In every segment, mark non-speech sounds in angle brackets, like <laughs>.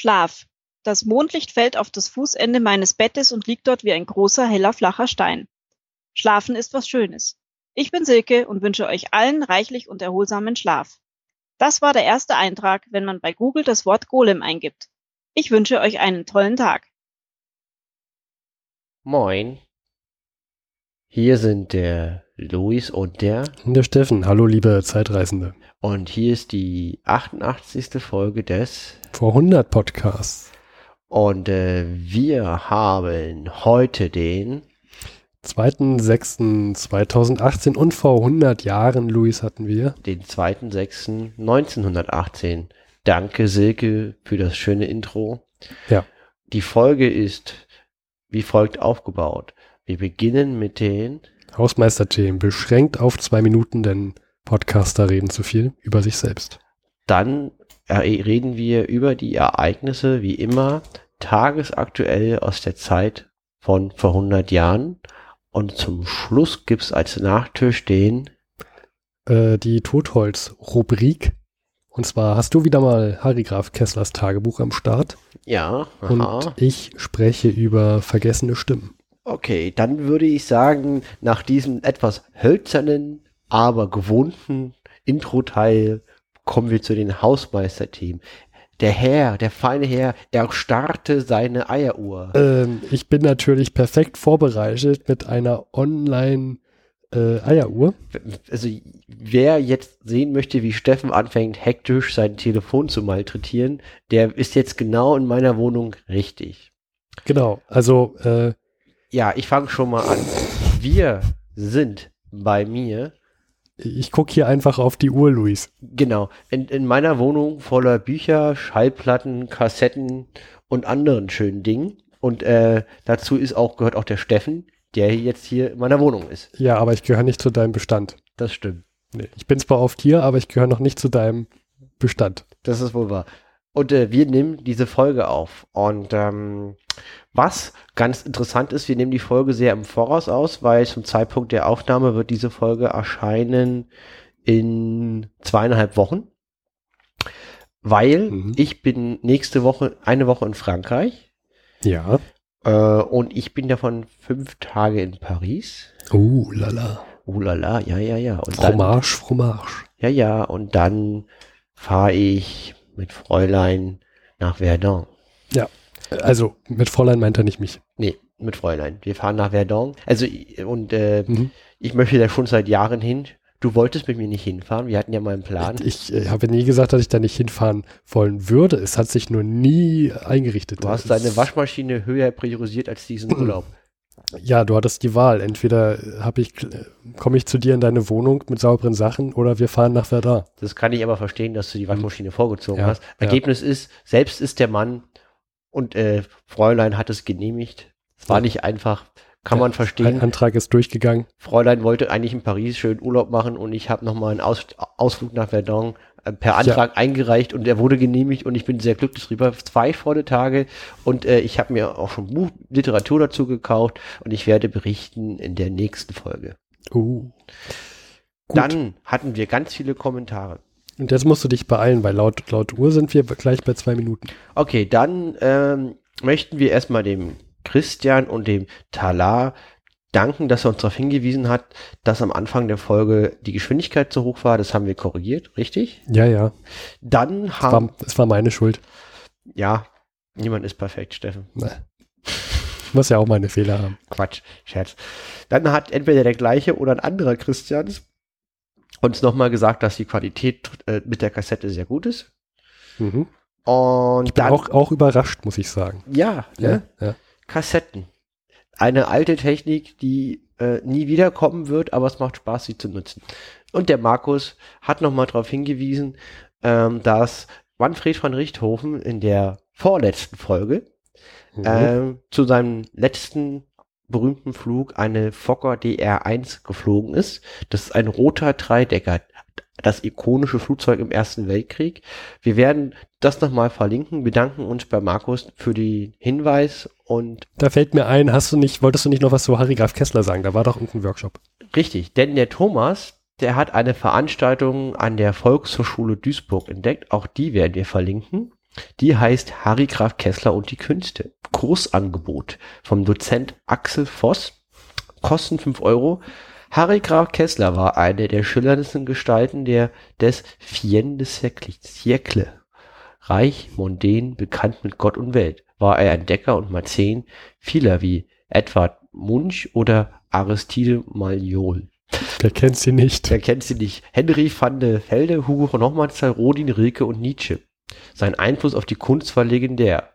Schlaf. Das Mondlicht fällt auf das Fußende meines Bettes und liegt dort wie ein großer, heller, flacher Stein. Schlafen ist was Schönes. Ich bin Silke und wünsche euch allen reichlich und erholsamen Schlaf. Das war der erste Eintrag, wenn man bei Google das Wort Golem eingibt. Ich wünsche euch einen tollen Tag. Moin. Hier sind der Luis und der. Und der Steffen. Hallo, liebe Zeitreisende. Und hier ist die 88. Folge des Vor 100 Podcasts. Und äh, wir haben heute den 2.6.2018 und vor 100 Jahren, Luis, hatten wir. Den 2.6.1918. Danke, Silke, für das schöne Intro. Ja. Die Folge ist wie folgt aufgebaut. Wir beginnen mit den Hausmeisterthemen, beschränkt auf zwei Minuten, denn Podcaster reden zu viel über sich selbst. Dann reden wir über die Ereignisse, wie immer, tagesaktuell aus der Zeit von vor 100 Jahren. Und zum Schluss gibt's als Nachtisch den äh, die Totholz-Rubrik. Und zwar hast du wieder mal Harry Graf Kesslers Tagebuch am Start. Ja. Aha. Und ich spreche über vergessene Stimmen. Okay, dann würde ich sagen, nach diesem etwas hölzernen, aber gewohnten Intro-Teil kommen wir zu den Hausmeisterthemen. Der Herr, der feine Herr, erstarrte seine Eieruhr. Ähm, ich bin natürlich perfekt vorbereitet mit einer Online- äh, Eieruhr. Also wer jetzt sehen möchte, wie Steffen anfängt, hektisch sein Telefon zu malträtieren, der ist jetzt genau in meiner Wohnung richtig. Genau, also äh, ja, ich fange schon mal an. Wir sind bei mir. Ich gucke hier einfach auf die Uhr, Luis. Genau. In, in meiner Wohnung voller Bücher, Schallplatten, Kassetten und anderen schönen Dingen. Und äh, dazu ist auch, gehört auch der Steffen, der jetzt hier in meiner Wohnung ist. Ja, aber ich gehöre nicht zu deinem Bestand. Das stimmt. Nee, ich bin zwar oft hier, aber ich gehöre noch nicht zu deinem Bestand. Das ist wohl wahr. Und äh, wir nehmen diese Folge auf. Und ähm, was ganz interessant ist, wir nehmen die Folge sehr im Voraus aus, weil zum Zeitpunkt der Aufnahme wird diese Folge erscheinen in zweieinhalb Wochen. Weil mhm. ich bin nächste Woche, eine Woche in Frankreich. Ja. Äh, und ich bin davon fünf Tage in Paris. Oh, lala. Oh, lala, ja, ja, ja. Und Fromage, dann, Fromage. Ja, ja, und dann fahre ich mit Fräulein nach Verdun. Ja, also mit Fräulein meint er nicht mich. Nee, mit Fräulein. Wir fahren nach Verdun. Also, und äh, mhm. ich möchte da schon seit Jahren hin. Du wolltest mit mir nicht hinfahren. Wir hatten ja mal einen Plan. Ich, ich äh, habe nie gesagt, dass ich da nicht hinfahren wollen würde. Es hat sich nur nie eingerichtet. Du hast deine Waschmaschine höher priorisiert als diesen <clears throat> Urlaub. Ja, du hattest die Wahl. Entweder habe ich, komme ich zu dir in deine Wohnung mit sauberen Sachen oder wir fahren nach Verdun. Das kann ich aber verstehen, dass du die Waschmaschine vorgezogen ja, hast. Ergebnis ja. ist, selbst ist der Mann und äh, Fräulein hat es genehmigt. Es war ja. nicht einfach. Kann man verstehen. Ein Antrag ist durchgegangen. Fräulein wollte eigentlich in Paris schön Urlaub machen und ich habe nochmal einen Aus Ausflug nach Verdun äh, per Antrag ja. eingereicht und er wurde genehmigt und ich bin sehr glücklich drüber. Zwei volle Tage und äh, ich habe mir auch schon Buch, Literatur dazu gekauft und ich werde berichten in der nächsten Folge. Uh. Dann hatten wir ganz viele Kommentare. Und jetzt musst du dich beeilen, weil laut, laut Uhr sind wir gleich bei zwei Minuten. Okay, dann ähm, möchten wir erstmal dem Christian und dem Talar danken, dass er uns darauf hingewiesen hat, dass am Anfang der Folge die Geschwindigkeit zu hoch war. Das haben wir korrigiert, richtig? Ja, ja. Dann haben. Es war, es war meine Schuld. Ja, niemand ist perfekt, Steffen. Nee. Ich muss ja auch meine Fehler haben. Quatsch, Scherz. Dann hat entweder der gleiche oder ein anderer Christians uns nochmal gesagt, dass die Qualität äh, mit der Kassette sehr gut ist. Mhm. Und ich bin dann, auch, auch überrascht, muss ich sagen. Ja, ne? ja, ja. Kassetten. Eine alte Technik, die äh, nie wiederkommen wird, aber es macht Spaß, sie zu nutzen. Und der Markus hat nochmal darauf hingewiesen, ähm, dass Manfred van Richthofen in der vorletzten Folge mhm. äh, zu seinem letzten berühmten Flug eine Fokker DR1 geflogen ist. Das ist ein roter Dreidecker, das ikonische Flugzeug im Ersten Weltkrieg. Wir werden das nochmal verlinken. Wir danken uns bei Markus für den Hinweis und. Da fällt mir ein, hast du nicht, wolltest du nicht noch was zu Harry Graf Kessler sagen? Da war doch irgendein Workshop. Richtig, denn der Thomas, der hat eine Veranstaltung an der Volkshochschule Duisburg entdeckt. Auch die werden wir verlinken. Die heißt Harry Graf Kessler und die Künste. Kursangebot vom Dozent Axel Voss. Kosten 5 Euro. Harry Graf Kessler war eine der schillerndsten Gestalten der, des Fien des Siècle. Reich, mondän, bekannt mit Gott und Welt, war er Entdecker und Mäzen vieler wie Edward Munch oder Aristide Maillol. Wer kennt sie nicht? Wer kennt sie nicht? Henry van de Velde, Hugo von Hochmannsthal, Rodin, Rilke und Nietzsche. Sein Einfluss auf die Kunst war legendär.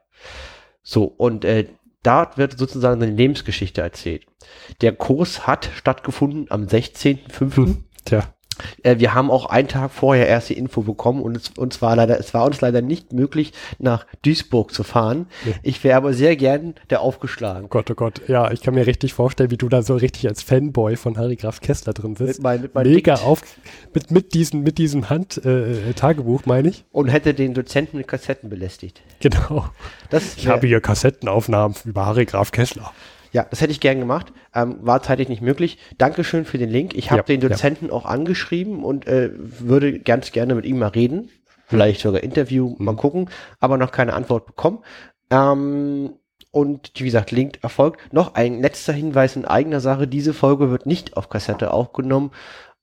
So, und äh, da wird sozusagen seine Lebensgeschichte erzählt. Der Kurs hat stattgefunden am 16.05. Hm, tja. Äh, wir haben auch einen Tag vorher erst die Info bekommen und es, uns war leider, es war uns leider nicht möglich, nach Duisburg zu fahren. Ja. Ich wäre aber sehr gern der aufgeschlagen. Gott, oh Gott, ja, ich kann mir richtig vorstellen, wie du da so richtig als Fanboy von Harry Graf Kessler drin sitzt. Mit mein, mit mein Mega Dikt. auf, mit, mit, diesen, mit diesem Hand-Tagebuch, äh, meine ich. Und hätte den Dozenten mit Kassetten belästigt. Genau. Das ich habe hier Kassettenaufnahmen über Harry Graf Kessler. Ja, das hätte ich gern gemacht. Ähm, war zeitlich nicht möglich. Dankeschön für den Link. Ich habe ja, den Dozenten ja. auch angeschrieben und äh, würde ganz gerne mit ihm mal reden. Vielleicht sogar Interview, mhm. mal gucken, aber noch keine Antwort bekommen. Ähm, und wie gesagt, Link erfolgt. Noch ein letzter Hinweis in eigener Sache. Diese Folge wird nicht auf Kassette aufgenommen,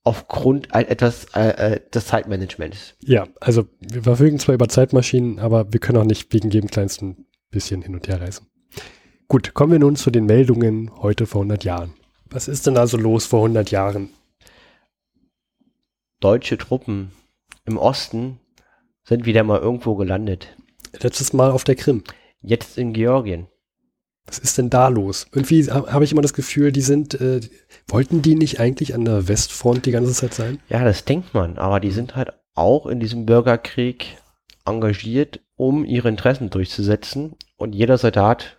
aufgrund etwas äh, äh, des Zeitmanagements. Ja, also wir verfügen zwar über Zeitmaschinen, aber wir können auch nicht wegen jedem kleinsten bisschen hin und her reisen. Gut, kommen wir nun zu den Meldungen heute vor 100 Jahren. Was ist denn also los vor 100 Jahren? Deutsche Truppen im Osten sind wieder mal irgendwo gelandet. Letztes Mal auf der Krim. Jetzt in Georgien. Was ist denn da los? Irgendwie habe ich immer das Gefühl, die sind, äh, wollten die nicht eigentlich an der Westfront die ganze Zeit sein? Ja, das denkt man, aber die sind halt auch in diesem Bürgerkrieg engagiert, um ihre Interessen durchzusetzen. Und jeder Soldat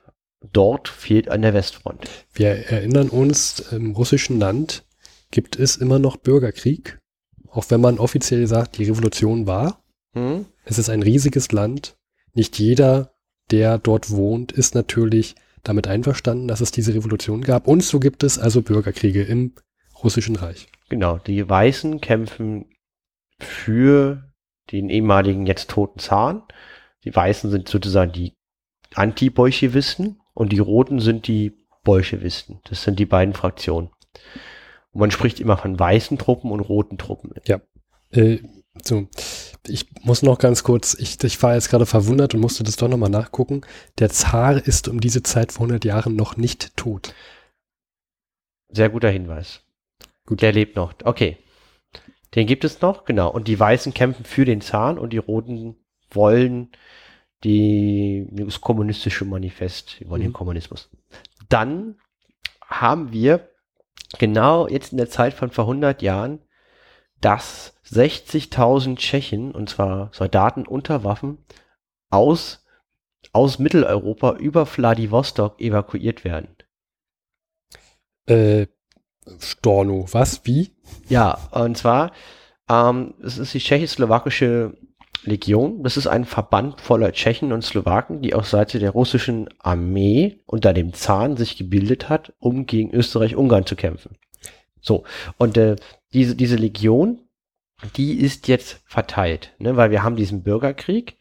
dort fehlt an der Westfront. Wir erinnern uns, im russischen Land gibt es immer noch Bürgerkrieg, auch wenn man offiziell sagt, die Revolution war. Hm? Es ist ein riesiges Land. Nicht jeder, der dort wohnt, ist natürlich damit einverstanden, dass es diese Revolution gab. Und so gibt es also Bürgerkriege im russischen Reich. Genau, die Weißen kämpfen für den ehemaligen jetzt toten Zahn. Die Weißen sind sozusagen die Anti-Bolschewisten und die Roten sind die Bolschewisten. Das sind die beiden Fraktionen. Und man spricht immer von weißen Truppen und roten Truppen. Ja. Äh, so, ich muss noch ganz kurz, ich, ich war jetzt gerade verwundert und musste das doch nochmal nachgucken. Der Zar ist um diese Zeit vor 100 Jahren noch nicht tot. Sehr guter Hinweis. Gut. Der lebt noch. Okay. Den gibt es noch, genau. Und die Weißen kämpfen für den Zahn und die Roten wollen die, das kommunistische Manifest über mhm. den Kommunismus. Dann haben wir genau jetzt in der Zeit von vor 100 Jahren, dass 60.000 Tschechen, und zwar Soldaten unter Waffen, aus, aus Mitteleuropa über Vladivostok evakuiert werden. Äh, Storno, was, wie? Ja, und zwar, ähm, es ist die tschechoslowakische Legion. Das ist ein Verband voller Tschechen und Slowaken, die auf Seite der russischen Armee unter dem Zahn sich gebildet hat, um gegen Österreich-Ungarn zu kämpfen. So, und äh, diese, diese Legion, die ist jetzt verteilt, ne, weil wir haben diesen Bürgerkrieg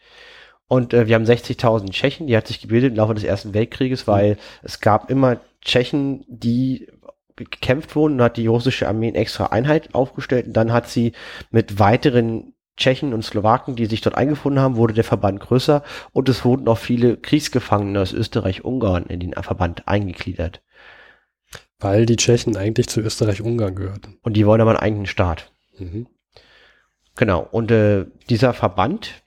und äh, wir haben 60.000 Tschechen, die hat sich gebildet im Laufe des Ersten Weltkrieges, weil es gab immer Tschechen, die gekämpft wurden und hat die russische Armee eine extra Einheit aufgestellt und dann hat sie mit weiteren Tschechen und Slowaken, die sich dort eingefunden haben, wurde der Verband größer und es wurden auch viele Kriegsgefangene aus Österreich-Ungarn in den Verband eingegliedert. Weil die Tschechen eigentlich zu Österreich-Ungarn gehörten. Und die wollen aber einen eigenen Staat. Mhm. Genau. Und äh, dieser Verband,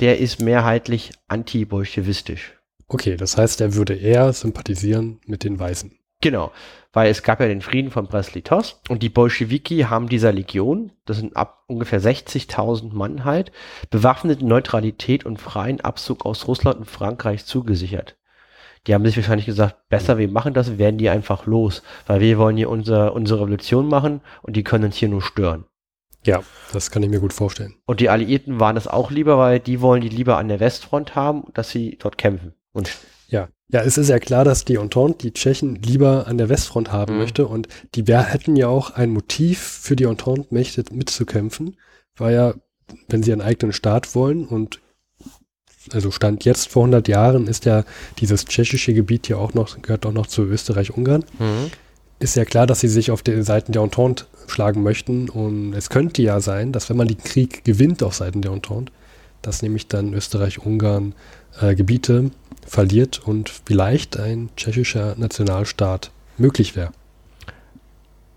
der ist mehrheitlich anti-bolschewistisch. Okay, das heißt, er würde eher sympathisieren mit den Weißen. Genau weil es gab ja den Frieden von Brest-Litovsk und die Bolschewiki haben dieser Legion, das sind ab ungefähr 60.000 Mann halt, bewaffnete Neutralität und freien Abzug aus Russland und Frankreich zugesichert. Die haben sich wahrscheinlich gesagt, besser wir machen das, werden die einfach los, weil wir wollen hier unser, unsere Revolution machen und die können uns hier nur stören. Ja, das kann ich mir gut vorstellen. Und die Alliierten waren das auch lieber, weil die wollen die lieber an der Westfront haben, dass sie dort kämpfen. Und ja, ja, es ist ja klar, dass die Entente die Tschechen lieber an der Westfront haben mhm. möchte und die hätten ja auch ein Motiv für die Entente-Mächte mitzukämpfen, weil ja, wenn sie einen eigenen Staat wollen und also Stand jetzt vor 100 Jahren ist ja dieses tschechische Gebiet hier auch noch, gehört auch noch zu Österreich-Ungarn. Mhm. Ist ja klar, dass sie sich auf den Seiten der Entente schlagen möchten und es könnte ja sein, dass wenn man den Krieg gewinnt auf Seiten der Entente, dass nämlich dann Österreich-Ungarn äh, Gebiete verliert und vielleicht ein tschechischer Nationalstaat möglich wäre.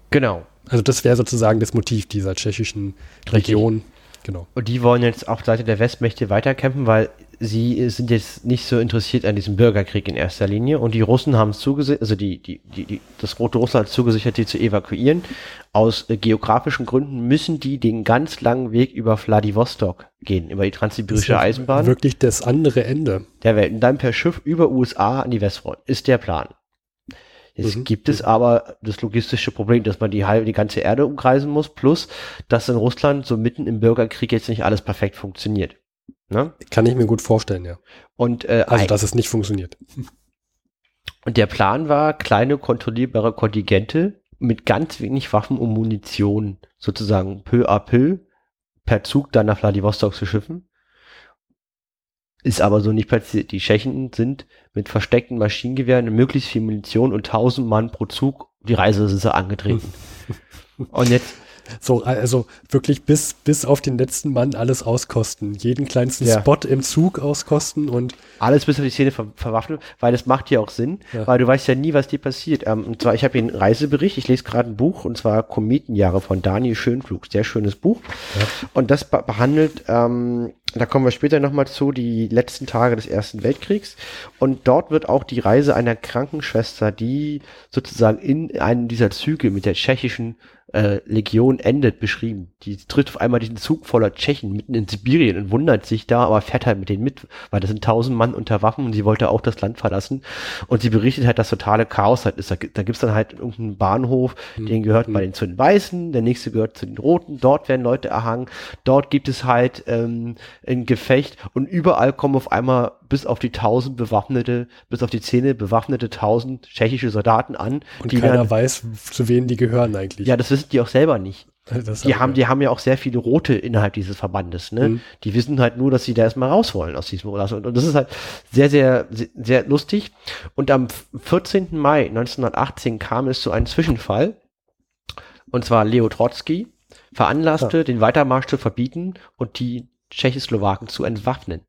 Genau. Also das wäre sozusagen das Motiv dieser tschechischen Region. Genau. Und die wollen jetzt auf Seite der Westmächte weiterkämpfen, weil sie sind jetzt nicht so interessiert an diesem Bürgerkrieg in erster Linie. Und die Russen haben es zugesichert, also die, die, die, die, das Rote Russland hat zugesichert, die zu evakuieren. Aus äh, geografischen Gründen müssen die den ganz langen Weg über Vladivostok gehen, über die transsibirische Eisenbahn. Wirklich das andere Ende. Der Welt. Und dann per Schiff über USA an die Westfront. Ist der Plan. Jetzt mhm. gibt es mhm. aber das logistische Problem, dass man die halbe, die ganze Erde umkreisen muss, plus, dass in Russland so mitten im Bürgerkrieg jetzt nicht alles perfekt funktioniert. Ne? Kann ich mir gut vorstellen, ja. Und, äh, also, dass es nicht funktioniert. <laughs> Und der Plan war, kleine kontrollierbare Kontingente mit ganz wenig Waffen und Munition sozusagen peu à peu per Zug dann nach Vladivostok zu schiffen. Ist aber so nicht passiert. Die Tschechen sind mit versteckten Maschinengewehren, möglichst viel Munition und 1000 Mann pro Zug die Reise sie angetreten. <laughs> und jetzt so, also wirklich bis, bis auf den letzten Mann alles auskosten. Jeden kleinsten ja. Spot im Zug auskosten und. Alles bis auf die Szene ver verwaffnen, weil das macht ja auch Sinn, ja. weil du weißt ja nie, was dir passiert. Ähm, und zwar, ich habe hier einen Reisebericht, ich lese gerade ein Buch, und zwar Kometenjahre von Daniel Schönflug. Sehr schönes Buch. Ja. Und das behandelt, ähm, da kommen wir später nochmal zu, die letzten Tage des Ersten Weltkriegs. Und dort wird auch die Reise einer Krankenschwester, die sozusagen in einem dieser Züge mit der tschechischen äh, Legion endet, beschrieben. Die tritt auf einmal diesen Zug voller Tschechen mitten in Sibirien und wundert sich da, aber fährt halt mit denen mit, weil das sind tausend Mann unter Waffen und sie wollte auch das Land verlassen. Und sie berichtet halt, dass totale Chaos halt ist. Da, da gibt's dann halt irgendeinen Bahnhof, mhm. den gehört mhm. bei den zu den Weißen, der nächste gehört zu den Roten, dort werden Leute erhangen, dort gibt es halt ähm, ein Gefecht und überall kommen auf einmal bis auf die tausend bewaffnete, bis auf die Zähne bewaffnete tausend tschechische Soldaten an. Und keiner dann, weiß, zu wem die gehören eigentlich. Ja, das wissen die auch selber nicht. <laughs> Das die haben, die haben ja auch sehr viele Rote innerhalb dieses Verbandes, ne? Mhm. Die wissen halt nur, dass sie da erstmal raus wollen aus diesem Urlaub. Und, und das ist halt sehr, sehr, sehr, sehr lustig. Und am 14. Mai 1918 kam es zu einem Zwischenfall. Und zwar Leo Trotsky veranlasste, ja. den Weitermarsch zu verbieten und die Tschechoslowaken zu entwaffnen.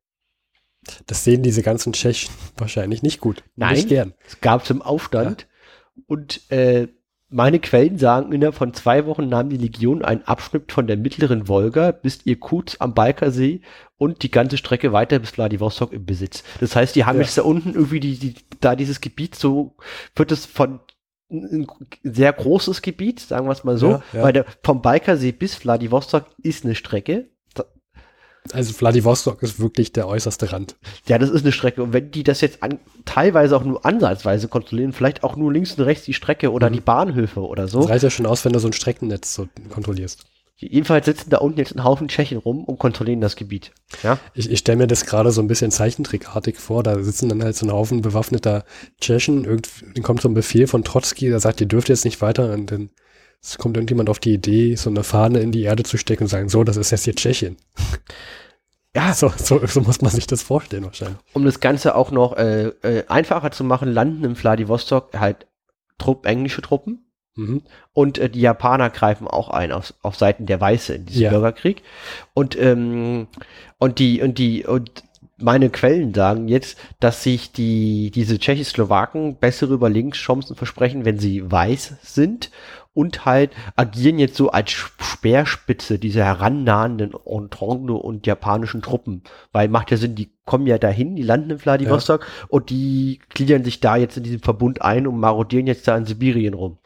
Das sehen diese ganzen Tschechen <laughs> wahrscheinlich nicht gut. Nein, nicht gern. es gab zum Aufstand ja. und äh, meine Quellen sagen, innerhalb von zwei Wochen nahm die Legion einen Abschnitt von der mittleren Wolga bis Irkutsk am Balkersee und die ganze Strecke weiter bis Vladivostok im Besitz. Das heißt, die haben ja. jetzt da unten irgendwie die, die, da dieses Gebiet so, wird es von ein sehr großes Gebiet, sagen wir es mal so, ja, ja. weil der vom Balkersee bis Vladivostok ist eine Strecke also Vladivostok ist wirklich der äußerste Rand. Ja, das ist eine Strecke. Und wenn die das jetzt an, teilweise auch nur ansatzweise kontrollieren, vielleicht auch nur links und rechts die Strecke oder mhm. die Bahnhöfe oder so. Das reicht ja schon aus, wenn du so ein Streckennetz so kontrollierst. Jedenfalls sitzen da unten jetzt ein Haufen Tschechen rum und kontrollieren das Gebiet. Ja? Ich, ich stelle mir das gerade so ein bisschen zeichentrickartig vor. Da sitzen dann halt so ein Haufen bewaffneter Tschechen. Irgendwie kommt so ein Befehl von Trotzki, der sagt, ihr dürft jetzt nicht weiter. Und dann es kommt irgendjemand auf die Idee, so eine Fahne in die Erde zu stecken und sagen, so, das ist jetzt hier Tschechien. Ja, <laughs> so, so, so muss man sich das vorstellen wahrscheinlich. Um das Ganze auch noch äh, äh, einfacher zu machen, landen im Vladivostok halt Trupp, englische Truppen. Mhm. Und äh, die Japaner greifen auch ein auf, auf Seiten der Weiße in diesem ja. Bürgerkrieg. Und, ähm, und die, und die, und meine Quellen sagen jetzt, dass sich die, diese Tschechoslowaken bessere Überlegungschancen versprechen, wenn sie weiß sind und halt agieren jetzt so als Speerspitze dieser herannahenden Entente und japanischen Truppen. Weil macht ja Sinn, die kommen ja dahin, die landen in Vladivostok ja. und die gliedern sich da jetzt in diesem Verbund ein und marodieren jetzt da in Sibirien rum.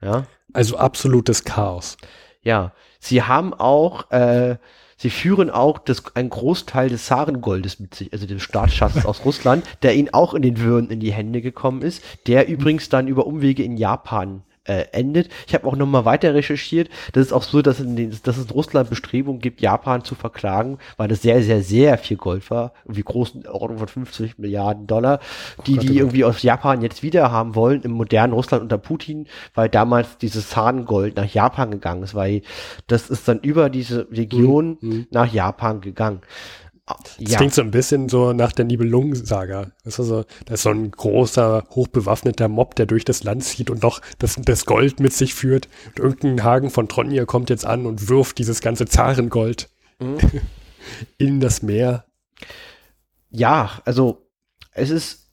Ja. Also absolutes Chaos. Ja. Sie haben auch, äh, sie führen auch das, einen Großteil des Zarengoldes mit sich, also des Staatsschatzes aus Russland, der ihnen auch in den Würden in die Hände gekommen ist, der übrigens dann über Umwege in Japan äh, endet. Ich habe auch nochmal weiter recherchiert. Das ist auch so, dass, in den, dass es in Russland Bestrebungen gibt, Japan zu verklagen, weil das sehr, sehr, sehr viel Gold war. Irgendwie großen Ordnung von 50 Milliarden Dollar, die, die irgendwie aus Japan jetzt wieder haben wollen im modernen Russland unter Putin, weil damals dieses Zahngold nach Japan gegangen ist, weil das ist dann über diese Region mhm. nach Japan gegangen. Das ja. klingt so ein bisschen so nach der Nibelungen-Saga. Das ist, so, das ist so ein großer, hochbewaffneter Mob, der durch das Land zieht und noch das, das Gold mit sich führt. Und irgendein Hagen von Tronje kommt jetzt an und wirft dieses ganze Zarengold mhm. <laughs> in das Meer. Ja, also es ist,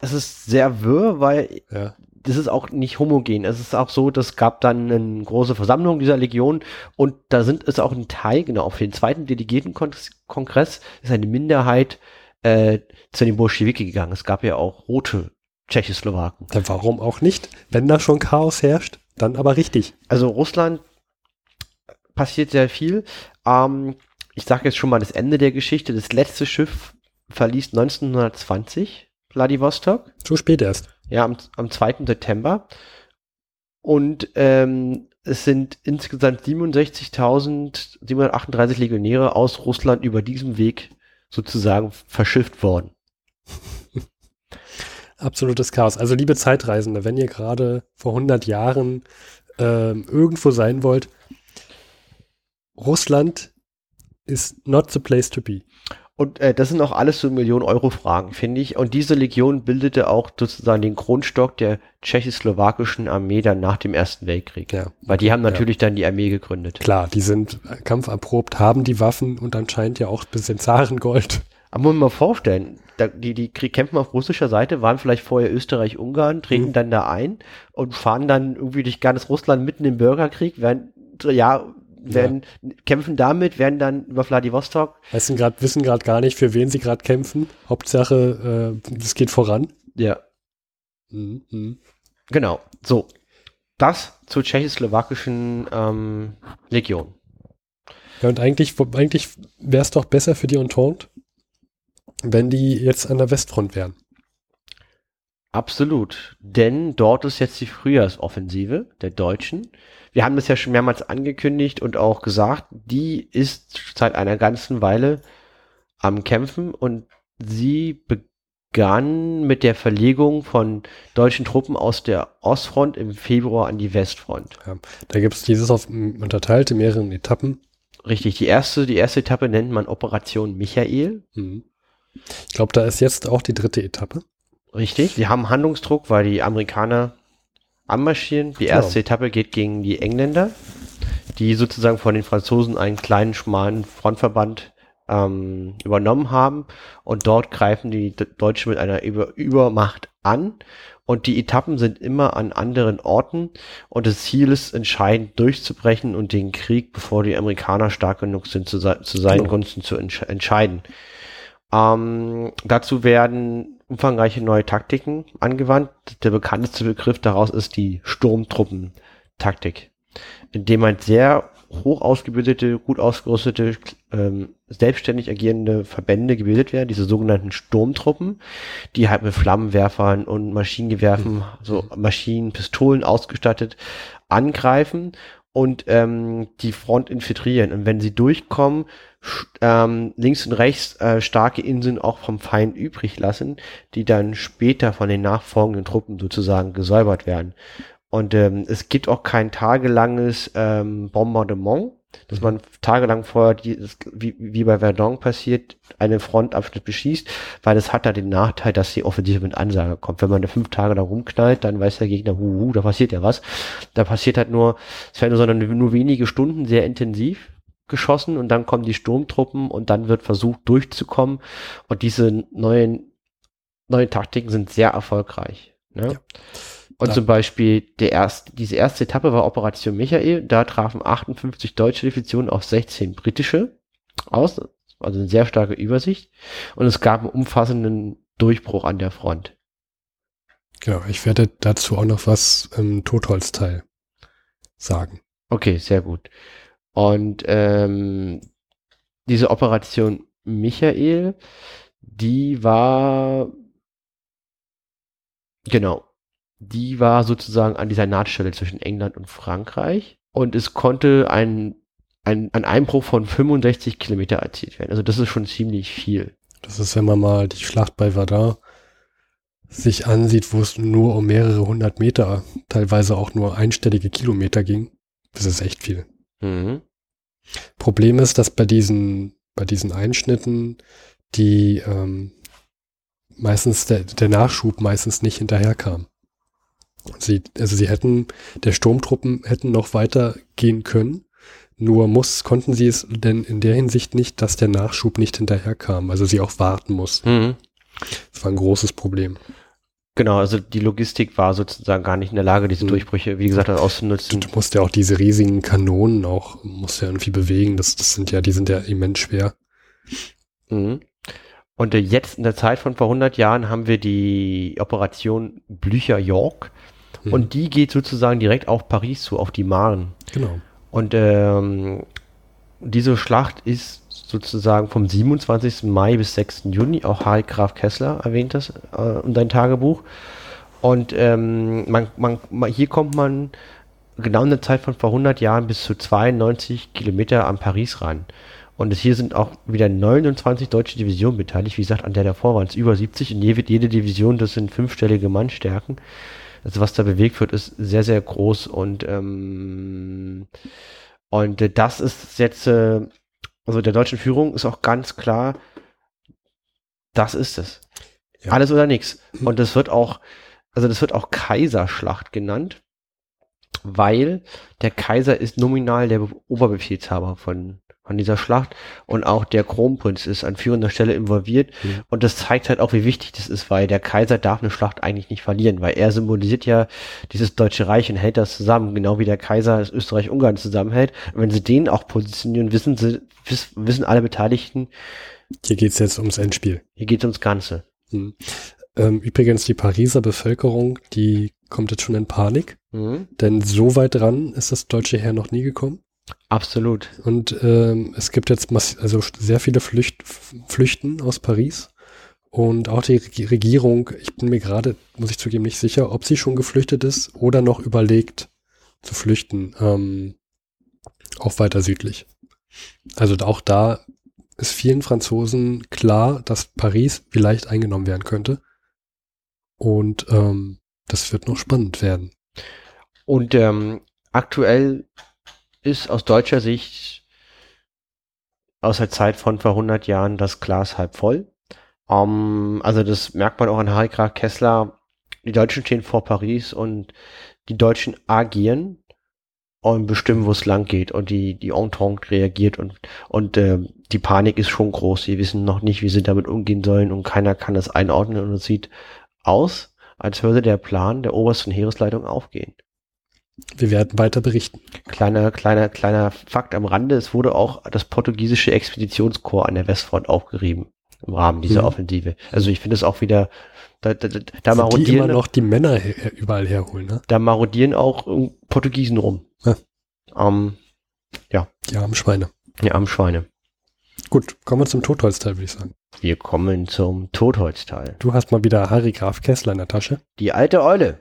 es ist sehr wirr, weil ja das ist auch nicht homogen. Es ist auch so, das gab dann eine große Versammlung dieser Legion und da sind es auch ein Teil, genau, auf den zweiten Delegiertenkongress ist eine Minderheit äh, zu den Bolschewiki gegangen. Es gab ja auch rote Tschechoslowaken. Dann warum auch nicht? Wenn da schon Chaos herrscht, dann aber richtig. Also Russland passiert sehr viel. Ähm, ich sage jetzt schon mal das Ende der Geschichte. Das letzte Schiff verließ 1920 Vladivostok. Zu spät erst. Ja, am, am 2. September. Und ähm, es sind insgesamt 67.738 Legionäre aus Russland über diesem Weg sozusagen verschifft worden. <laughs> Absolutes Chaos. Also liebe Zeitreisende, wenn ihr gerade vor 100 Jahren ähm, irgendwo sein wollt, Russland ist not the place to be. Und äh, das sind auch alles so Millionen-Euro-Fragen, finde ich. Und diese Legion bildete auch sozusagen den Grundstock der tschechoslowakischen Armee dann nach dem Ersten Weltkrieg. Ja. Weil die haben natürlich ja. dann die Armee gegründet. Klar, die sind kampferprobt, haben die Waffen und anscheinend ja auch ein bisschen Zarengold. Aber muss man mal vorstellen, die, die kämpfen auf russischer Seite, waren vielleicht vorher Österreich, Ungarn, treten mhm. dann da ein und fahren dann irgendwie durch ganz Russland mitten im Bürgerkrieg, werden ja werden ja. kämpfen damit, werden dann über Vladivostok. Wissen gerade wissen gerade gar nicht, für wen sie gerade kämpfen. Hauptsache, es äh, geht voran. Ja. Mhm, mhm. Genau. So. Das zur tschechoslowakischen ähm, Legion. Ja, und eigentlich, eigentlich wäre es doch besser für die Entente, wenn die jetzt an der Westfront wären. Absolut. Denn dort ist jetzt die Frühjahrsoffensive der Deutschen wir haben das ja schon mehrmals angekündigt und auch gesagt, die ist seit einer ganzen Weile am Kämpfen und sie begann mit der Verlegung von deutschen Truppen aus der Ostfront im Februar an die Westfront. Ja, da gibt es dieses auf, unterteilt in mehreren Etappen. Richtig, die erste, die erste Etappe nennt man Operation Michael. Mhm. Ich glaube, da ist jetzt auch die dritte Etappe. Richtig, sie haben Handlungsdruck, weil die Amerikaner anmarschieren. Die erste genau. Etappe geht gegen die Engländer, die sozusagen von den Franzosen einen kleinen, schmalen Frontverband ähm, übernommen haben. Und dort greifen die Deutschen mit einer Über Übermacht an. Und die Etappen sind immer an anderen Orten. Und das Ziel ist, entscheidend durchzubrechen und den Krieg, bevor die Amerikaner stark genug sind, zu, zu seinen genau. Gunsten zu entsch entscheiden. Ähm, dazu werden umfangreiche neue Taktiken angewandt. Der bekannteste Begriff daraus ist die Sturmtruppentaktik, indem man sehr hoch ausgebildete, gut ausgerüstete, ähm, selbstständig agierende Verbände gebildet werden, diese sogenannten Sturmtruppen, die halt mit Flammenwerfern und Maschinengewerfen, mhm. so Maschinen, Pistolen ausgestattet, angreifen und ähm, die Front infiltrieren. Und wenn sie durchkommen, ähm, links und rechts äh, starke Inseln auch vom Feind übrig lassen, die dann später von den nachfolgenden Truppen sozusagen gesäubert werden. Und ähm, es gibt auch kein tagelanges ähm, Bombardement, dass man tagelang vorher, die, wie, wie bei Verdun passiert, einen Frontabschnitt beschießt, weil es hat da den Nachteil, dass die Offensive mit Ansage kommt. Wenn man da fünf Tage da rumknallt, dann weiß der Gegner, hu, hu, da passiert ja was. Da passiert halt nur, es werden nur, sondern nur wenige Stunden sehr intensiv geschossen und dann kommen die Sturmtruppen und dann wird versucht durchzukommen und diese neuen, neuen Taktiken sind sehr erfolgreich. Ne? Ja. Und da. zum Beispiel der erste, diese erste Etappe war Operation Michael, da trafen 58 deutsche Divisionen auf 16 britische aus, also eine sehr starke Übersicht und es gab einen umfassenden Durchbruch an der Front. Genau, ich werde dazu auch noch was im Totholzteil sagen. Okay, sehr gut. Und ähm, diese Operation Michael, die war genau, die war sozusagen an dieser Nahtstelle zwischen England und Frankreich und es konnte ein, ein, ein Einbruch von 65 Kilometer erzielt werden. Also das ist schon ziemlich viel. Das ist, wenn man mal die Schlacht bei Verdun sich ansieht, wo es nur um mehrere hundert Meter, teilweise auch nur einstellige Kilometer ging. Das ist echt viel. Mhm. Problem ist, dass bei diesen bei diesen Einschnitten, die ähm, meistens der, der Nachschub meistens nicht hinterherkam. Sie, also sie hätten, der Sturmtruppen hätten noch weiter gehen können, nur muss, konnten sie es denn in der Hinsicht nicht, dass der Nachschub nicht hinterherkam, also sie auch warten mussten. Mhm. Das war ein großes Problem. Genau, also die Logistik war sozusagen gar nicht in der Lage, diese mhm. Durchbrüche, wie gesagt, auszunutzen. Du, du musst ja auch diese riesigen Kanonen auch, musst ja irgendwie bewegen. Das, das sind ja, die sind ja immens schwer. Mhm. Und äh, jetzt in der Zeit von vor 100 Jahren haben wir die Operation Blücher York. Mhm. Und die geht sozusagen direkt auf Paris zu, auf die Marne. Genau. Und ähm, diese Schlacht ist sozusagen vom 27. Mai bis 6. Juni, auch Harry Graf Kessler erwähnt das äh, in dein Tagebuch. Und ähm, man, man, hier kommt man genau in der Zeit von vor 100 Jahren bis zu 92 Kilometer an Paris ran. Und es hier sind auch wieder 29 deutsche Divisionen beteiligt. Wie gesagt, an der davor waren es über 70 und jede, jede Division, das sind fünfstellige Mannstärken. Also was da bewegt wird, ist sehr, sehr groß und ähm, und äh, das ist jetzt äh, also der deutschen Führung ist auch ganz klar, das ist es. Ja. Alles oder nichts. Und das wird auch, also das wird auch Kaiserschlacht genannt, weil der Kaiser ist nominal der Oberbefehlshaber von an dieser Schlacht und auch der Kronprinz ist an führender Stelle involviert mhm. und das zeigt halt auch, wie wichtig das ist, weil der Kaiser darf eine Schlacht eigentlich nicht verlieren, weil er symbolisiert ja dieses Deutsche Reich und hält das zusammen, genau wie der Kaiser das Österreich-Ungarn zusammenhält. Und wenn sie den auch positionieren, wissen sie, wissen alle Beteiligten. Hier geht's jetzt ums Endspiel. Hier geht's ums Ganze. Mhm. Ähm, übrigens, die Pariser Bevölkerung, die kommt jetzt schon in Panik, mhm. denn so weit dran ist das deutsche Heer noch nie gekommen. Absolut. Und ähm, es gibt jetzt also sehr viele Flücht Flüchten aus Paris. Und auch die Regierung, ich bin mir gerade, muss ich zugeben, nicht sicher, ob sie schon geflüchtet ist oder noch überlegt zu flüchten, ähm, auch weiter südlich. Also auch da ist vielen Franzosen klar, dass Paris vielleicht eingenommen werden könnte. Und ähm, das wird noch spannend werden. Und ähm, aktuell ist aus deutscher Sicht aus der Zeit von vor 100 Jahren das Glas halb voll. Um, ähm, also das merkt man auch an Harry Graf Kessler. Die Deutschen stehen vor Paris und die Deutschen agieren und bestimmen, wo es lang geht und die, die Entente reagiert und, und äh, die Panik ist schon groß. Sie wissen noch nicht, wie sie damit umgehen sollen und keiner kann das einordnen und es sieht aus, als würde der Plan der obersten Heeresleitung aufgehen. Wir werden weiter berichten. Kleiner, kleiner, kleiner Fakt am Rande. Es wurde auch das portugiesische Expeditionskorps an der Westfront aufgerieben im Rahmen dieser mhm. Offensive. Also ich finde es auch wieder, da, da, da marodieren. Die immer noch die Männer her, überall herholen, ne? Da marodieren auch Portugiesen rum. Ja. Ähm, ja. Die armen Schweine. Die armen Schweine. Gut, kommen wir zum Totholzteil, würde ich sagen. Wir kommen zum Totholzteil. Du hast mal wieder Harry Graf Kessler in der Tasche. Die alte Eule.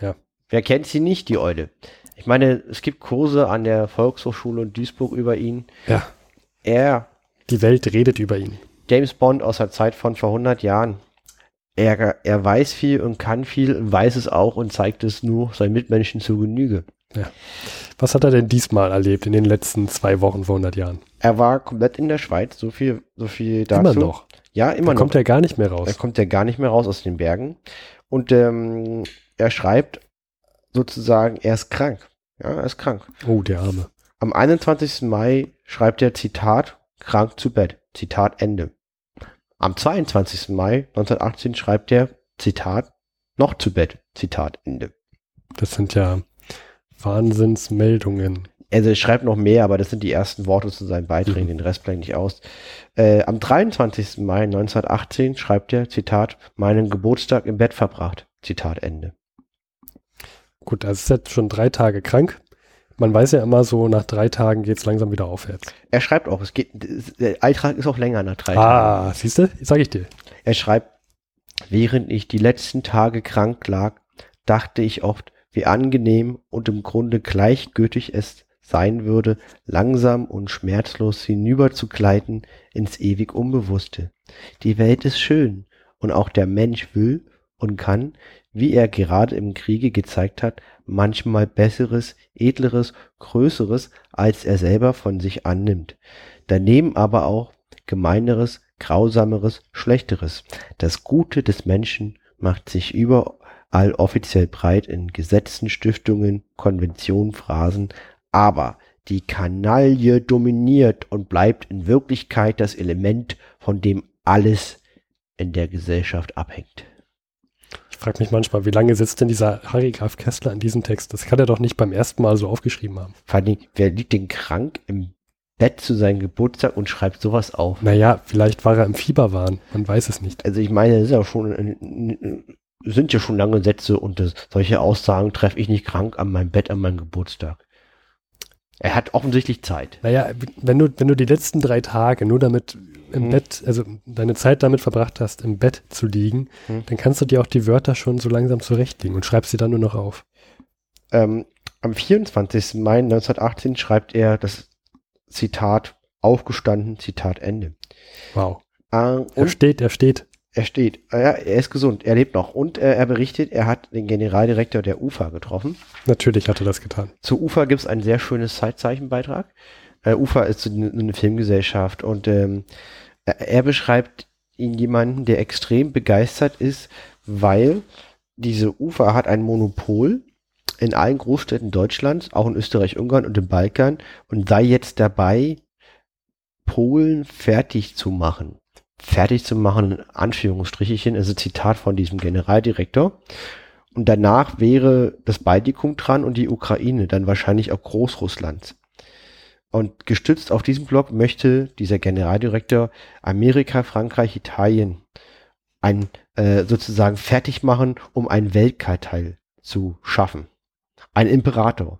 Ja. Wer kennt sie nicht, die Eule? Ich meine, es gibt Kurse an der Volkshochschule in Duisburg über ihn. Ja. Er. Die Welt redet über ihn. James Bond aus der Zeit von vor 100 Jahren. Er, er weiß viel und kann viel weiß es auch und zeigt es nur seinen Mitmenschen zu Genüge. Ja. Was hat er denn diesmal erlebt in den letzten zwei Wochen vor 100 Jahren? Er war komplett in der Schweiz, so viel, so viel dazu. Immer noch. Ja, immer da noch. kommt er gar nicht mehr raus. Er kommt ja gar nicht mehr raus aus den Bergen. Und ähm, er schreibt sozusagen, er ist krank. Ja, er ist krank. Oh, der Arme. Am 21. Mai schreibt er Zitat, krank zu Bett. Zitat Ende. Am 22. Mai 1918 schreibt er Zitat, noch zu Bett. Zitat Ende. Das sind ja Wahnsinnsmeldungen. Also er schreibt noch mehr, aber das sind die ersten Worte zu seinen Beiträgen, mhm. den Rest bleibt nicht aus. Äh, am 23. Mai 1918 schreibt er, Zitat, meinen Geburtstag im Bett verbracht. Zitat Ende. Gut, er ist jetzt schon drei Tage krank. Man weiß ja immer so, nach drei Tagen geht es langsam wieder aufwärts. Er schreibt auch, es geht, der Eintrag ist auch länger nach drei ah, Tagen. Ah, siehst du, sag ich dir. Er schreibt, während ich die letzten Tage krank lag, dachte ich oft, wie angenehm und im Grunde gleichgültig es sein würde, langsam und schmerzlos hinüber zu gleiten ins ewig Unbewusste. Die Welt ist schön und auch der Mensch will und kann, wie er gerade im Kriege gezeigt hat, manchmal besseres, edleres, größeres, als er selber von sich annimmt. Daneben aber auch Gemeineres, Grausameres, Schlechteres. Das Gute des Menschen macht sich überall offiziell breit in Gesetzen, Stiftungen, Konventionen, Phrasen, aber die Kanaille dominiert und bleibt in Wirklichkeit das Element, von dem alles in der Gesellschaft abhängt. Frage mich manchmal, wie lange sitzt denn dieser Harry Graf Kessler an diesem Text? Das kann er doch nicht beim ersten Mal so aufgeschrieben haben. Vor allem, wer liegt denn krank im Bett zu seinem Geburtstag und schreibt sowas auf? Naja, vielleicht war er im Fieberwahn, man weiß es nicht. Also ich meine, das ist ja schon, sind ja schon lange Sätze und das, solche Aussagen treffe ich nicht krank an meinem Bett an meinem Geburtstag. Er hat offensichtlich Zeit. Naja, wenn du, wenn du die letzten drei Tage nur damit im hm. Bett, also deine Zeit damit verbracht hast, im Bett zu liegen, hm. dann kannst du dir auch die Wörter schon so langsam zurechtlegen und schreibst sie dann nur noch auf. Ähm, am 24. Mai 1918 schreibt er das Zitat aufgestanden, Zitat Ende. Wow. Äh, er steht, er steht. Er steht. Ja, er ist gesund, er lebt noch. Und äh, er berichtet, er hat den Generaldirektor der UFA getroffen. Natürlich hat er das getan. Zu UFA gibt es ein sehr schönes Zeitzeichenbeitrag. Äh, UFA ist eine, eine Filmgesellschaft und ähm, er beschreibt ihn jemanden, der extrem begeistert ist, weil diese UFA hat ein Monopol in allen Großstädten Deutschlands, auch in Österreich, Ungarn und im Balkan und sei jetzt dabei, Polen fertig zu machen. Fertig zu machen, in Anführungsstrichechen, also Zitat von diesem Generaldirektor. Und danach wäre das Baltikum dran und die Ukraine, dann wahrscheinlich auch Großrussland. Und gestützt auf diesen Block möchte dieser Generaldirektor Amerika, Frankreich, Italien ein äh, sozusagen fertig machen, um ein Weltkartell zu schaffen. Ein Imperator.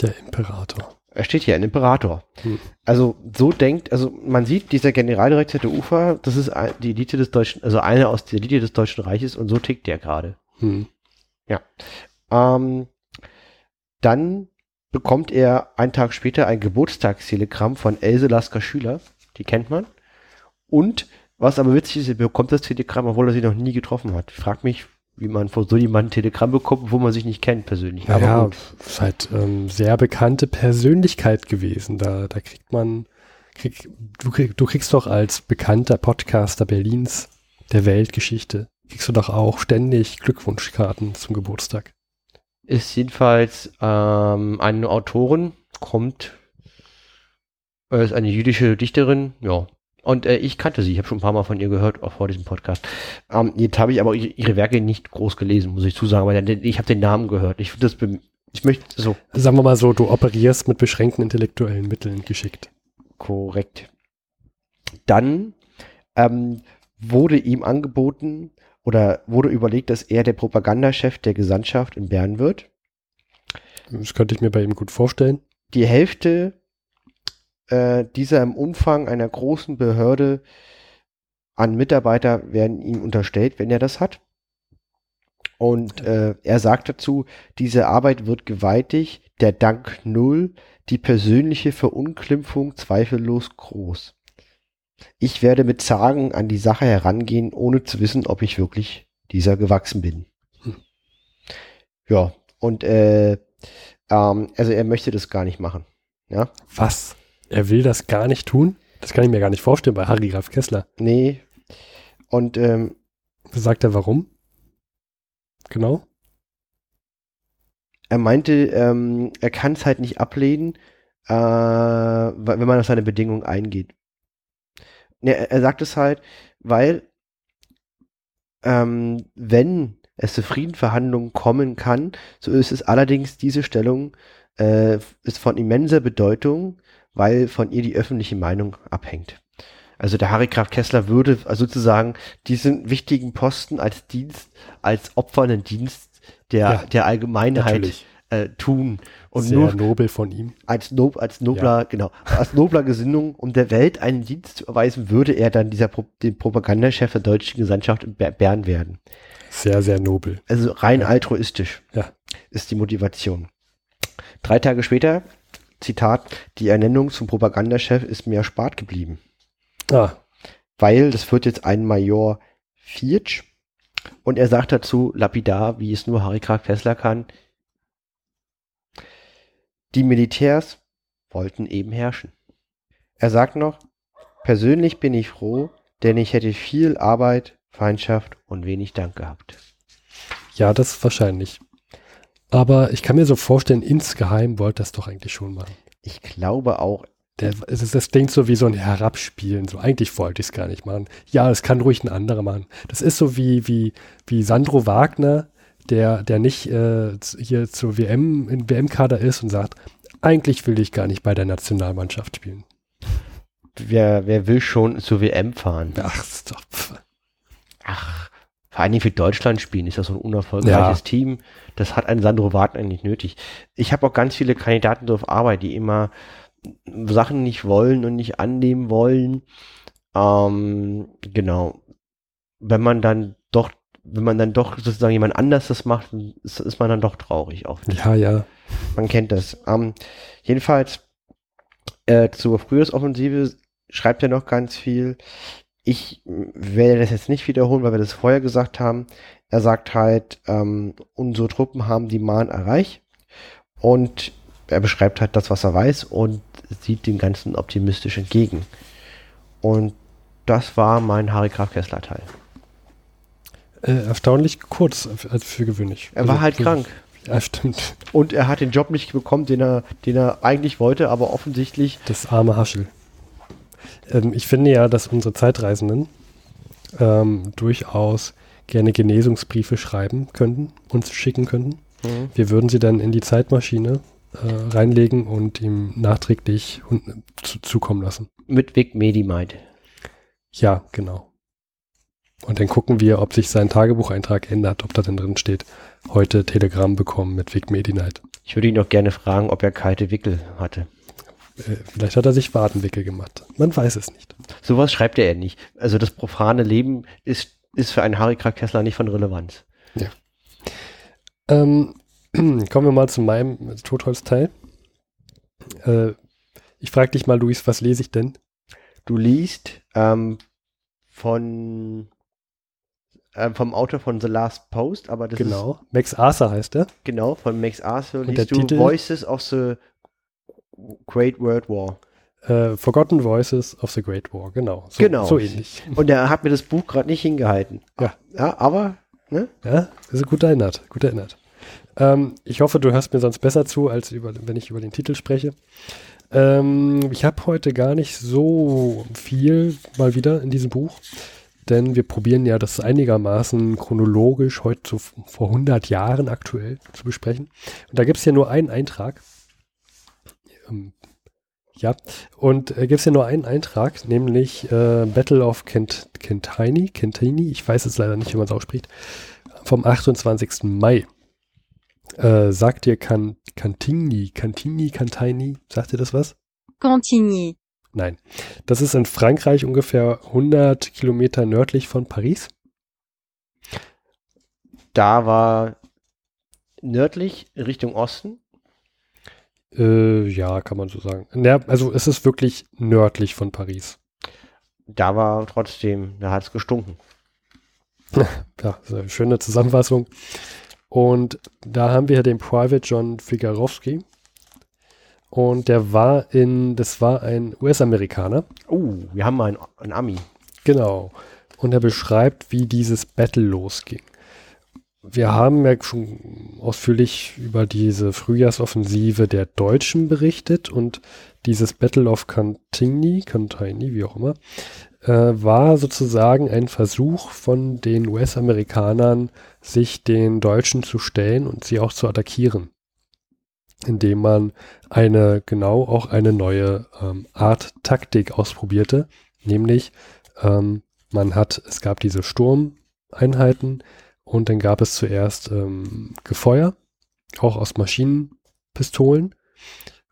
Der Imperator. Er steht hier, ein Imperator. Hm. Also so denkt, also man sieht, dieser Generaldirektor der UFA, das ist die Elite des Deutschen, also einer aus der Elite des Deutschen Reiches und so tickt der gerade. Hm. Ja. Ähm, dann bekommt er einen Tag später ein Geburtstagstelegramm von Else Lasker Schüler, die kennt man. Und was aber witzig ist, er bekommt das Telegramm, obwohl er sie noch nie getroffen hat. Ich frag mich, wie man von so jemandem ein Telegramm bekommt, wo man sich nicht kennt persönlich. Aber ja, ist halt ähm, sehr bekannte Persönlichkeit gewesen. Da, da kriegt man, krieg, du, krieg, du kriegst doch als bekannter Podcaster Berlins der Weltgeschichte, kriegst du doch auch ständig Glückwunschkarten zum Geburtstag ist jedenfalls ähm, eine Autorin, kommt, äh, ist eine jüdische Dichterin, ja. Und äh, ich kannte sie, ich habe schon ein paar Mal von ihr gehört, auch vor diesem Podcast. Ähm, jetzt habe ich aber ihre, ihre, Werke nicht groß gelesen, muss ich zusagen, aber ich habe den Namen gehört. Ich das ich möchte so. Sagen wir mal so, du operierst mit beschränkten intellektuellen Mitteln geschickt. Korrekt. Dann ähm, wurde ihm angeboten, oder wurde überlegt, dass er der Propagandachef der Gesandtschaft in Bern wird. Das könnte ich mir bei ihm gut vorstellen. Die Hälfte äh, dieser im Umfang einer großen Behörde an Mitarbeiter werden ihm unterstellt, wenn er das hat. Und äh, er sagt dazu, diese Arbeit wird gewaltig, der Dank null, die persönliche Verunglimpfung zweifellos groß. Ich werde mit Zagen an die Sache herangehen, ohne zu wissen, ob ich wirklich dieser gewachsen bin. Hm. Ja, und äh, ähm, also er möchte das gar nicht machen. Ja. Was? Er will das gar nicht tun? Das kann ich mir gar nicht vorstellen bei Harry Graf Kessler. Nee. Und ähm, sagt er warum? Genau. Er meinte, ähm, er kann es halt nicht ablehnen, äh, wenn man auf seine Bedingungen eingeht. Ne, er sagt es halt, weil ähm, wenn es zu Friedensverhandlungen kommen kann, so ist es allerdings diese Stellung äh, ist von immenser Bedeutung, weil von ihr die öffentliche Meinung abhängt. Also der Harry Graf Kessler würde sozusagen diesen wichtigen Posten als Dienst, als opfernden Dienst der, ja, der Allgemeinheit natürlich äh, tun. Und Sehr nur nobel von ihm. Als, Nob, als nobler, ja. genau, als nobler Gesinnung, um der Welt einen Dienst zu erweisen, würde er dann dieser Pro den Propagandachef der deutschen Gesandtschaft in Bern werden. Sehr, sehr nobel. Also rein ja. altruistisch ja. ist die Motivation. Drei Tage später, Zitat, die Ernennung zum Propagandachef ist mir erspart geblieben. Ah. Weil das wird jetzt ein Major Fiertsch und er sagt dazu lapidar, wie es nur Harry Krag Kessler kann, die Militärs wollten eben herrschen. Er sagt noch, Persönlich bin ich froh, denn ich hätte viel Arbeit, Feindschaft und wenig Dank gehabt. Ja, das wahrscheinlich. Aber ich kann mir so vorstellen, insgeheim wollte das doch eigentlich schon machen. Ich glaube auch. Der, es ist, das klingt so wie so ein Herabspielen. So eigentlich wollte ich es gar nicht machen. Ja, das kann ruhig ein anderer machen. Das ist so wie, wie, wie Sandro Wagner, der, der nicht äh, hier zur WM, in WM-Kader ist und sagt, eigentlich will ich gar nicht bei der Nationalmannschaft spielen. Wer, wer will schon zur WM fahren? Ach, stop. Ach, vor allem für Deutschland spielen ist das so ein unerfolgreiches ja. Team. Das hat ein Sandro Wagner nicht nötig. Ich habe auch ganz viele Kandidaten auf Arbeit, die immer Sachen nicht wollen und nicht annehmen wollen. Ähm, genau. Wenn man dann wenn man dann doch sozusagen jemand anders das macht, ist, ist man dann doch traurig auch. Ja, ja. Man kennt das. Ähm, jedenfalls äh, zur Frühjahrsoffensive schreibt er noch ganz viel. Ich werde das jetzt nicht wiederholen, weil wir das vorher gesagt haben. Er sagt halt, ähm, unsere Truppen haben die Mahn erreicht und er beschreibt halt das, was er weiß und sieht dem Ganzen optimistisch entgegen. Und das war mein Harry Graf Kessler Teil. Äh, erstaunlich kurz als für gewöhnlich. Er war also, halt krank. <laughs> Ja, stimmt. Und er hat den Job nicht bekommen, den er, den er eigentlich wollte, aber offensichtlich. Das arme Haschel. Ähm, ich finde ja, dass unsere Zeitreisenden ähm, durchaus gerne Genesungsbriefe schreiben könnten, uns schicken könnten. Mhm. Wir würden sie dann in die Zeitmaschine äh, reinlegen und ihm nachträglich zu, zukommen lassen. Mit Vic Medimind. Ja, genau. Und dann gucken wir, ob sich sein Tagebucheintrag ändert, ob da denn drin steht, heute Telegramm bekommen mit Vic Medi-Night. Ich würde ihn noch gerne fragen, ob er kalte Wickel hatte. Äh, vielleicht hat er sich Wadenwickel gemacht. Man weiß es nicht. Sowas schreibt er nicht. Also das profane Leben ist, ist für einen Harry Kessler nicht von Relevanz. Ja. Ähm, <clears throat> kommen wir mal zu meinem Totholzteil. Äh, ich frage dich mal, Luis, was lese ich denn? Du liest ähm, von vom Autor von The Last Post, aber das genau. ist Max Arthur heißt er. Genau, von Max Arthur liest du Titel, Voices of the Great World War. Uh, Forgotten Voices of the Great War, genau. So, genau. So ähnlich. <laughs> Und er hat mir das Buch gerade nicht hingehalten. Ja. Ja, aber, ne? Ja, ist gut erinnert, gut erinnert. Ähm, ich hoffe, du hörst mir sonst besser zu, als über, wenn ich über den Titel spreche. Ähm, ich habe heute gar nicht so viel mal wieder in diesem Buch, denn wir probieren ja das einigermaßen chronologisch heute so vor 100 Jahren aktuell zu besprechen. Und da gibt es ja nur einen Eintrag ähm, ja, und äh, gibt es ja nur einen Eintrag, nämlich äh, Battle of Kent Kentini, Kentini, ich weiß es leider nicht, wie man es ausspricht, vom 28. Mai. Äh, sagt dir kan Cantigny, Cantigny, Cantini, sagt dir das was? Cantigny. Nein, das ist in Frankreich ungefähr 100 Kilometer nördlich von Paris. Da war nördlich Richtung Osten äh, ja, kann man so sagen. Also es ist wirklich nördlich von Paris. Da war trotzdem, da hat es gestunken. <laughs> ja, schöne Zusammenfassung. Und da haben wir den Private John Figarowski. Und der war in, das war ein US-Amerikaner. Oh, wir haben mal einen, einen Ami. Genau. Und er beschreibt, wie dieses Battle losging. Wir haben ja schon ausführlich über diese Frühjahrsoffensive der Deutschen berichtet und dieses Battle of Cantigny, Cantigny, wie auch immer, äh, war sozusagen ein Versuch von den US-Amerikanern, sich den Deutschen zu stellen und sie auch zu attackieren, indem man eine, genau auch eine neue ähm, Art Taktik ausprobierte, nämlich ähm, man hat, es gab diese Sturmeinheiten, und dann gab es zuerst ähm, Gefeuer, auch aus Maschinenpistolen.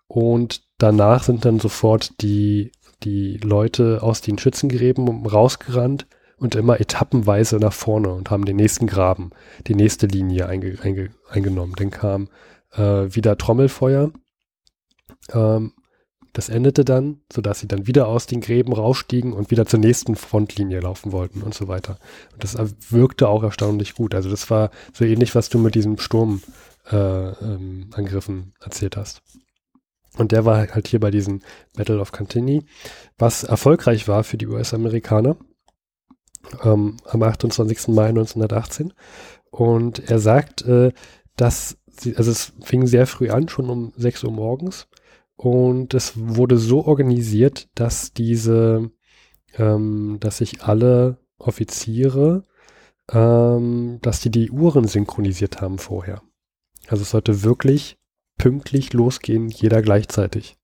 Und danach sind dann sofort die, die Leute aus den Schützengräben rausgerannt und immer etappenweise nach vorne und haben den nächsten Graben, die nächste Linie einge, einge, eingenommen. Dann kam äh, wieder Trommelfeuer. Ähm, das endete dann, sodass sie dann wieder aus den Gräben rausstiegen und wieder zur nächsten Frontlinie laufen wollten und so weiter. Und das wirkte auch erstaunlich gut. Also das war so ähnlich, was du mit diesen Sturmangriffen äh, ähm, erzählt hast. Und der war halt hier bei diesem Battle of Cantigny, was erfolgreich war für die US-Amerikaner ähm, am 28. Mai 1918. Und er sagt, äh, dass sie, also es fing sehr früh an, schon um 6 Uhr morgens. Und es wurde so organisiert, dass diese, ähm, dass sich alle Offiziere, ähm, dass die die Uhren synchronisiert haben vorher. Also es sollte wirklich pünktlich losgehen, jeder gleichzeitig.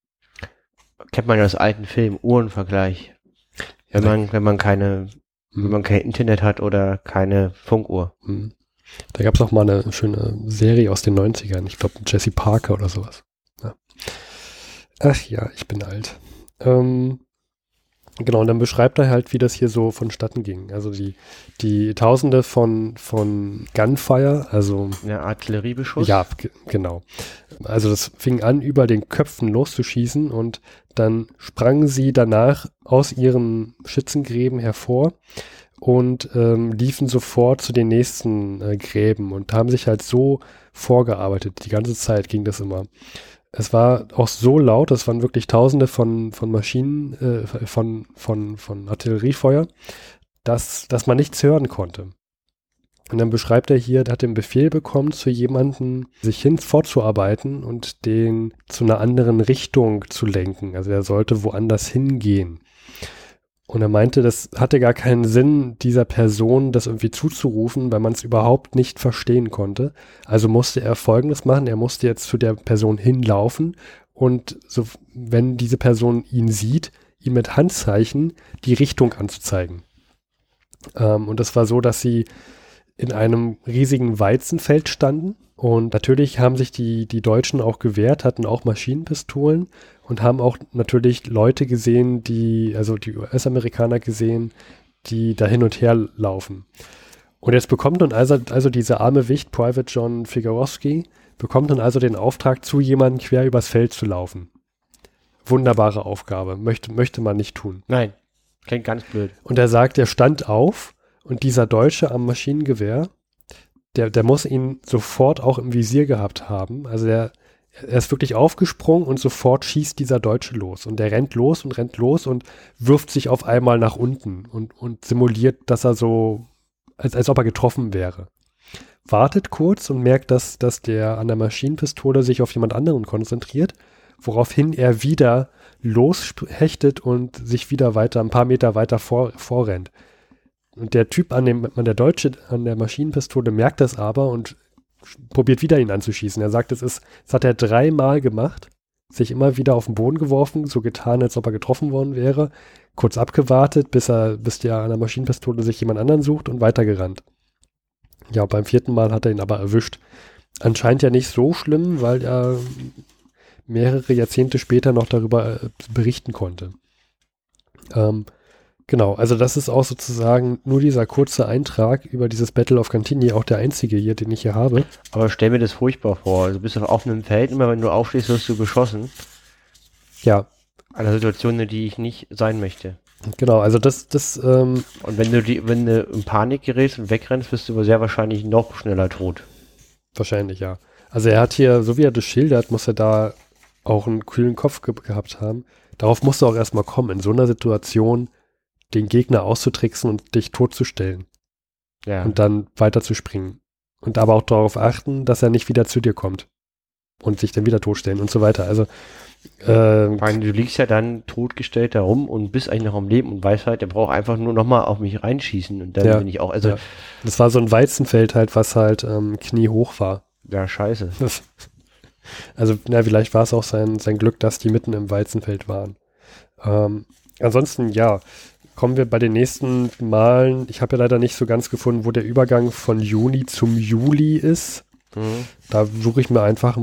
Kennt man aus alten Filmen, Uhrenvergleich. Wenn man, wenn man keine, mhm. wenn man kein Internet hat oder keine Funkuhr. Mhm. Da gab es auch mal eine schöne Serie aus den 90ern. Ich glaube, Jesse Parker oder sowas. Ja. Ach ja, ich bin alt. Ähm, genau, und dann beschreibt er halt, wie das hier so vonstatten ging. Also die, die Tausende von, von Gunfire, also. Ja, Artilleriebeschuss. Ja, genau. Also das fing an, über den Köpfen loszuschießen und dann sprangen sie danach aus ihren Schützengräben hervor und ähm, liefen sofort zu den nächsten äh, Gräben und haben sich halt so vorgearbeitet. Die ganze Zeit ging das immer. Es war auch so laut, es waren wirklich Tausende von, von Maschinen, äh, von, von, von Artilleriefeuer, dass, dass man nichts hören konnte. Und dann beschreibt er hier, er hat den Befehl bekommen, zu jemandem sich hin vorzuarbeiten und den zu einer anderen Richtung zu lenken. Also er sollte woanders hingehen. Und er meinte, das hatte gar keinen Sinn, dieser Person das irgendwie zuzurufen, weil man es überhaupt nicht verstehen konnte. Also musste er Folgendes machen. Er musste jetzt zu der Person hinlaufen und so, wenn diese Person ihn sieht, ihm mit Handzeichen die Richtung anzuzeigen. Ähm, und das war so, dass sie in einem riesigen Weizenfeld standen. Und natürlich haben sich die, die Deutschen auch gewehrt, hatten auch Maschinenpistolen und haben auch natürlich Leute gesehen, die, also die US-Amerikaner gesehen, die da hin und her laufen. Und jetzt bekommt nun also, also dieser arme Wicht, Private John Figurowski, bekommt nun also den Auftrag, zu jemandem quer übers Feld zu laufen. Wunderbare Aufgabe. Möchte, möchte man nicht tun. Nein. Klingt ganz blöd. Und er sagt, er stand auf und dieser Deutsche am Maschinengewehr, der, der muss ihn sofort auch im Visier gehabt haben. Also der, er ist wirklich aufgesprungen und sofort schießt dieser Deutsche los. Und der rennt los und rennt los und wirft sich auf einmal nach unten und, und simuliert, dass er so, als, als ob er getroffen wäre. Wartet kurz und merkt, dass, dass der an der Maschinenpistole sich auf jemand anderen konzentriert, woraufhin er wieder loshechtet und sich wieder weiter, ein paar Meter weiter vor, vorrennt. Und der Typ an dem, der Deutsche, an der Maschinenpistole merkt das aber und probiert wieder ihn anzuschießen. Er sagt, es ist, das hat er dreimal gemacht, sich immer wieder auf den Boden geworfen, so getan, als ob er getroffen worden wäre, kurz abgewartet, bis er, bis der an der Maschinenpistole sich jemand anderen sucht und weitergerannt. Ja, beim vierten Mal hat er ihn aber erwischt. Anscheinend ja nicht so schlimm, weil er mehrere Jahrzehnte später noch darüber äh, berichten konnte. Ähm, Genau, also das ist auch sozusagen nur dieser kurze Eintrag über dieses Battle of Cantigny, auch der einzige hier, den ich hier habe. Aber stell mir das furchtbar vor. Also bist du auf offenem Feld, immer wenn du aufstehst, wirst du beschossen. Ja. Eine Situation, in die ich nicht sein möchte. Genau, also das, das, ähm, Und wenn du die, wenn du in Panik gerätst und wegrennst, bist du sehr wahrscheinlich noch schneller tot. Wahrscheinlich, ja. Also er hat hier, so wie er das schildert, muss er da auch einen kühlen Kopf ge gehabt haben. Darauf musst du auch erstmal kommen. In so einer Situation den Gegner auszutricksen und dich totzustellen. Ja. Und dann weiterzuspringen. Und aber auch darauf achten, dass er nicht wieder zu dir kommt. Und sich dann wieder totstellen und so weiter. Also, äh, meine, du liegst ja dann totgestellt da rum und bist eigentlich noch am Leben und weißt halt, der braucht einfach nur nochmal auf mich reinschießen und dann ja, bin ich auch, also. Ja. Das war so ein Weizenfeld halt, was halt ähm, kniehoch war. Ja, scheiße. <laughs> also, na, vielleicht war es auch sein, sein Glück, dass die mitten im Weizenfeld waren. Ähm, ansonsten, ja, kommen wir bei den nächsten Malen. Ich habe ja leider nicht so ganz gefunden, wo der Übergang von Juni zum Juli ist. Mhm. Da suche ich mir einfach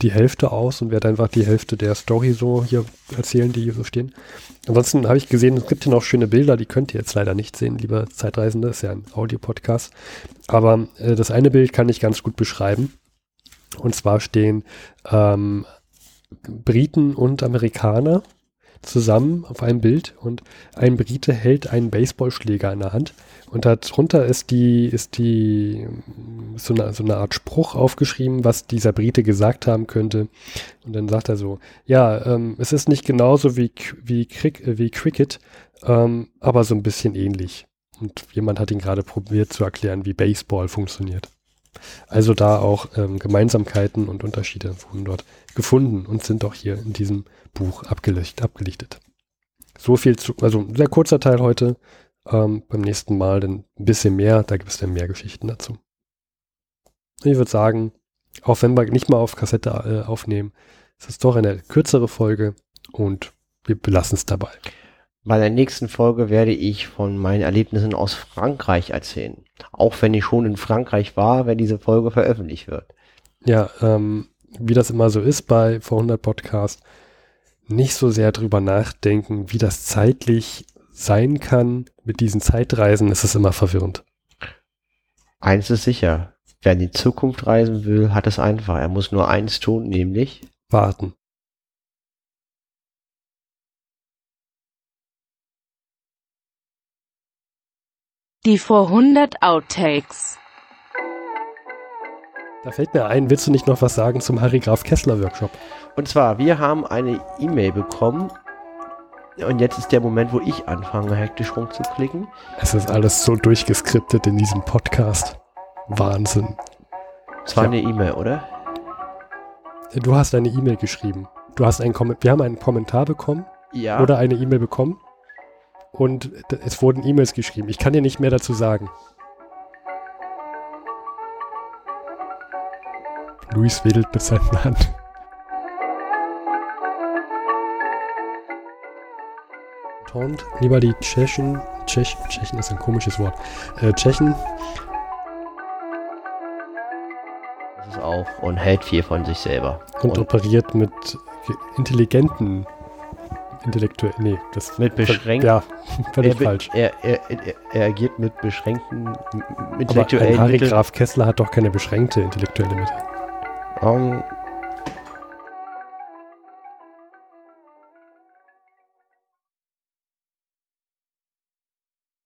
die Hälfte aus und werde einfach die Hälfte der Story so hier erzählen, die hier so stehen. Ansonsten habe ich gesehen, es gibt hier noch schöne Bilder, die könnt ihr jetzt leider nicht sehen, liebe Zeitreisende, ist ja ein Audiopodcast. Aber äh, das eine Bild kann ich ganz gut beschreiben. Und zwar stehen ähm, Briten und Amerikaner zusammen auf einem Bild und ein Brite hält einen Baseballschläger in der Hand und darunter ist die, ist die, so eine, so eine Art Spruch aufgeschrieben, was dieser Brite gesagt haben könnte. Und dann sagt er so, ja, ähm, es ist nicht genauso wie, wie, Crick, äh, wie Cricket, ähm, aber so ein bisschen ähnlich. Und jemand hat ihn gerade probiert zu erklären, wie Baseball funktioniert. Also da auch ähm, Gemeinsamkeiten und Unterschiede wurden dort gefunden und sind auch hier in diesem Buch abgelicht, abgelichtet. So viel zu, also sehr kurzer Teil heute. Ähm, beim nächsten Mal dann ein bisschen mehr, da gibt es dann mehr Geschichten dazu. Ich würde sagen, auch wenn wir nicht mal auf Kassette äh, aufnehmen, ist es doch eine kürzere Folge und wir belassen es dabei. Bei der nächsten Folge werde ich von meinen Erlebnissen aus Frankreich erzählen. Auch wenn ich schon in Frankreich war, wenn diese Folge veröffentlicht wird. Ja, ähm, wie das immer so ist bei vor 100 Podcast, nicht so sehr drüber nachdenken, wie das zeitlich sein kann. Mit diesen Zeitreisen ist es immer verwirrend. Eins ist sicher. Wer in die Zukunft reisen will, hat es einfach. Er muss nur eins tun, nämlich warten. Die vor 100 Outtakes. Da fällt mir ein, willst du nicht noch was sagen zum Harry Graf Kessler Workshop? Und zwar, wir haben eine E-Mail bekommen. Und jetzt ist der Moment, wo ich anfange, hektisch rumzuklicken. Es ist alles so durchgeskriptet in diesem Podcast. Wahnsinn. Es war eine E-Mail, oder? Du hast eine E-Mail geschrieben. Du hast einen wir haben einen Kommentar bekommen. Ja. Oder eine E-Mail bekommen und es wurden E-Mails geschrieben. Ich kann dir nicht mehr dazu sagen. Luis wedelt mit seiner Hand. Taunt lieber die Tschechen, Tschech, Tschechen ist ein komisches Wort, äh, Tschechen. Das ist auch und hält viel von sich selber. Und, und operiert mit intelligenten intellektuell, nee, das mit beschränkt. Ja, <laughs> völlig er, falsch. Er, er, er, er, agiert mit beschränkten intellektuellen Aber Harry Graf Kessler hat doch keine beschränkte intellektuelle Mitte. Um,